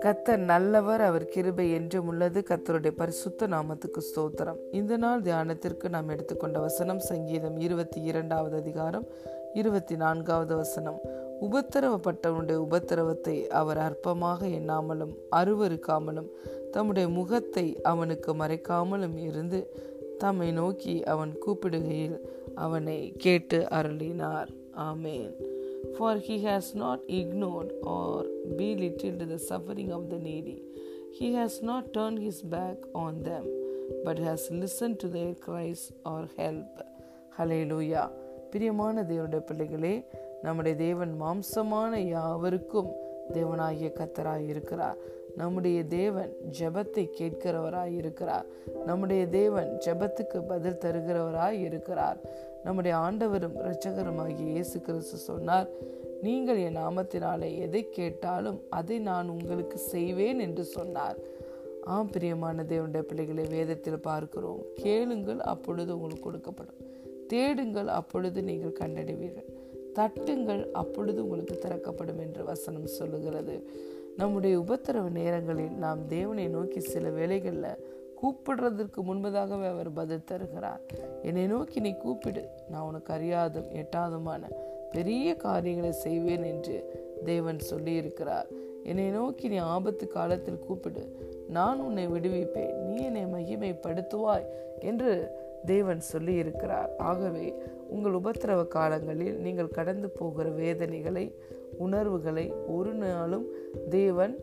கத்தர் நல்லவர் அவர் கிருபை என்றும் உள்ளது. கத்தருடைய பரிசுத்த நாமத்துக்கு ஸ்தோத்திரம். இந்த நாள் தியானத்திற்கு நாம் எடுத்துக்கொண்ட வசனம் சங்கீதம் இருபத்தி இரண்டாவது அதிகாரம் இருபத்தி நான்காவது வசனம். உபத்திரவப்பட்டவனுடைய உபத்திரவத்தை அவர் அற்பமாக எண்ணாமலும் அருவருக்காமலும் தம்முடைய முகத்தை அவனுக்கு மறைக்காமலும் இருந்து தம்மை நோக்கி அவன் கூப்பிடுகையில் அவனை கேட்டு அருளினார். ஆமேன் for he has not ignored or belittled the suffering of the needy. He has not turned his back on them, but has listened to their cries or help. Hallelujah. பிரியமான தேவனுடைய பிள்ளைகளே நம்முடைய தேவன் மாம்சமான யாவருக்கும் தேவனாகிய கத்தராய் இருக்கிறார் நம்முடைய தேவன் ஜெபத்தை கேட்கிறவராய் இருக்கிறார் நம்முடைய தேவன் ஜெபத்துக்கு பதில் தருகிறவராய் இருக்கிறார் நம்முடைய ஆண்டவரும் இரட்சகருமாகிய இயேசு கிறிஸ்து சொன்னார் நீங்கள் என் நாமத்தினாலே எதை கேட்டாலும் அதை நான் உங்களுக்கு செய்வேன் என்று சொன்னார். ஆம் பிரியமான தேவனுடைய பிள்ளைகளை வேதத்தில் பார்க்கிறோம் கேளுங்கள் அப்பொழுது உங்களுக்கு கொடுக்கப்படும். தேடுங்கள் அப்பொழுது நீங்கள் கண்டடைவீர்கள். தட்டுங்கள் அப்பொழுது உங்களுக்கு திறக்கப்படும் என்று வசனம் சொல்லுகிறது. நம்முடைய உபத்திரவ நேரங்களில் நாம் தேவனை நோக்கி சில வேலைகளில் கூப்பிடுறதற்கு முன்பதாகவே அவர் பதில் தருகிறார். என்னை நோக்கி நீ கூப்பிடு நான் உனக்கு அறியாதும் எட்டாதுமான பெரிய காரியங்களை செய்வேன் என்று தேவன் சொல்லியிருக்கிறார். என்னை நோக்கி நீ ஆபத்து காலத்தில் கூப்பிடு நான் உன்னை விடுவிப்பேன் நீ என்னை மகிமைப்படுத்துவாய் என்று தேவன் சொல்லி இருக்கிறார் ஆகவே உங்கள் உபத்திரவ காலங்களில் நீங்கள் கடந்து போகிற வேதனைகளை உணர்வுகளை ஒரு நாளும் தேவன்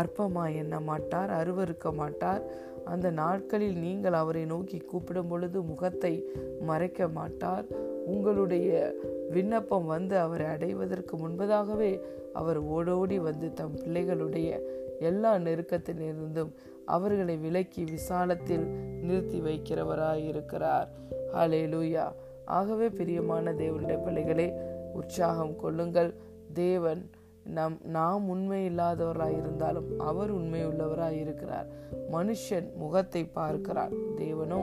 அற்பமா எண்ண மாட்டார் அருவறுக்க மாட்டார். அந்த நாட்களில் நீங்கள் அவரை நோக்கி கூப்பிடும் பொழுது முகத்தை மறைக்க மாட்டார். உங்களுடைய விண்ணப்பம் வந்து அவரை அடைவதற்கு முன்பதாகவே அவர் ஓடோடி வந்து தம் பிள்ளைகளுடைய எல்லா நெருக்கத்திலிருந்தும் அவர்களை விலக்கி விசாலத்தில் நிறுத்தி வைக்கிறவராய் இருக்கிறார் ஹலே லூயா ஆகவே பிரியமான தேவனுடைய பிள்ளைகளே உற்சாகம் கொள்ளுங்கள். தேவன் நம் நாம் உண்மை இல்லாதவராய் இருந்தாலும் அவர் உண்மை உள்ளவராய் இருக்கிறார் மனுஷன் முகத்தை பார்க்கிறார். தேவனோ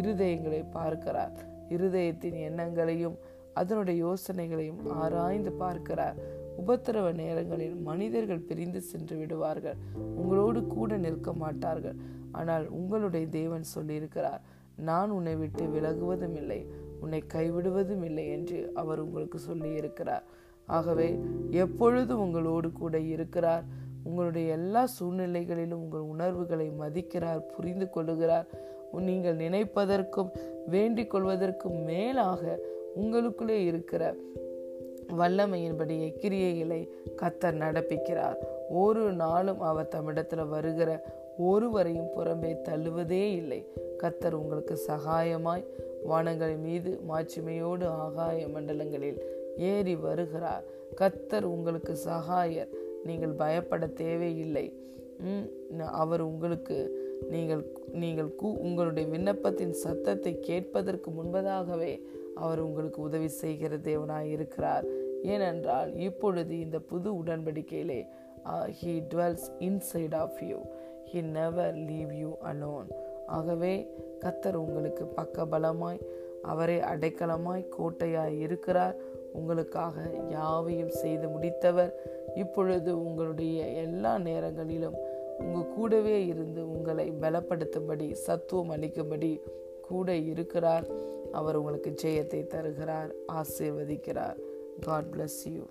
இருதயங்களை பார்க்கிறார். இருதயத்தின் எண்ணங்களையும் அதனுடைய யோசனைகளையும் ஆராய்ந்து பார்க்கிறார். உபத்திரவ நேரங்களில் மனிதர்கள் பிரிந்து சென்று விடுவார்கள். உங்களோடு கூட நிற்க மாட்டார்கள். ஆனால் உங்களுடைய தேவன் சொல்லியிருக்கிறார் நான் உன்னை விட்டு விலகுவதும் இல்லை. உன்னை கைவிடுவதும் இல்லை என்று அவர் உங்களுக்கு சொல்லியிருக்கிறார். ஆகவே எப்பொழுது உங்களோடு கூட இருக்கிறார் உங்களுடைய எல்லா சூழ்நிலைகளிலும் உங்கள் உணர்வுகளை மதிக்கிறார் புரிந்து கொள்ளுகிறார் நீங்கள் நினைப்பதற்கும் வேண்டிக் கொள்வதற்கும் மேலாக உங்களுக்குள்ளே இருக்கிற வல்லமையின்படி கிரியைகளை கத்தர் நடப்பிக்கிறார். ஒரு நாளும் அவர் தம்மிடத்தில் வருகிற ஒருவரையும் புறம்பே தள்ளுவதே இல்லை. கத்தர் உங்களுக்கு சகாயமாய் வானங்கள் மீது மாட்சிமையோடு ஆகாய மண்டலங்களில் ஏறி வருகிறார். கத்தர் உங்களுக்கு சகாயர். நீங்கள் பயப்பட தேவையில்லை. அவர் உங்களுக்கு நீங்கள் நீங்கள் கூ உங்களுடைய விண்ணப்பத்தின் சத்தத்தை கேட்பதற்கு முன்பதாகவே அவர் உங்களுக்கு உதவி செய்கிற தேவனாய் இருக்கிறார். ஏனென்றால் இப்பொழுது இந்த புது உடன்படிக்கையிலே he dwells inside of you he never leave you alone ஆகவே கத்தர் உங்களுக்கு பக்கபலமாய் அவரே அடைக்கலமாய் கோட்டையாய் இருக்கிறார். உங்களுக்காக யாவையும் செய்து முடித்தவர். இப்பொழுது உங்களுடைய எல்லா நேரங்களிலும் உங்கள் கூடவே இருந்து உங்களை பலப்படுத்தும்படி சத்துவம் அளிக்கும்படி கூட இருக்கிறார். அவர் உங்களுக்கு ஜெயத்தை தருகிறார் ஆசீர்வதிக்கிறார். God bless you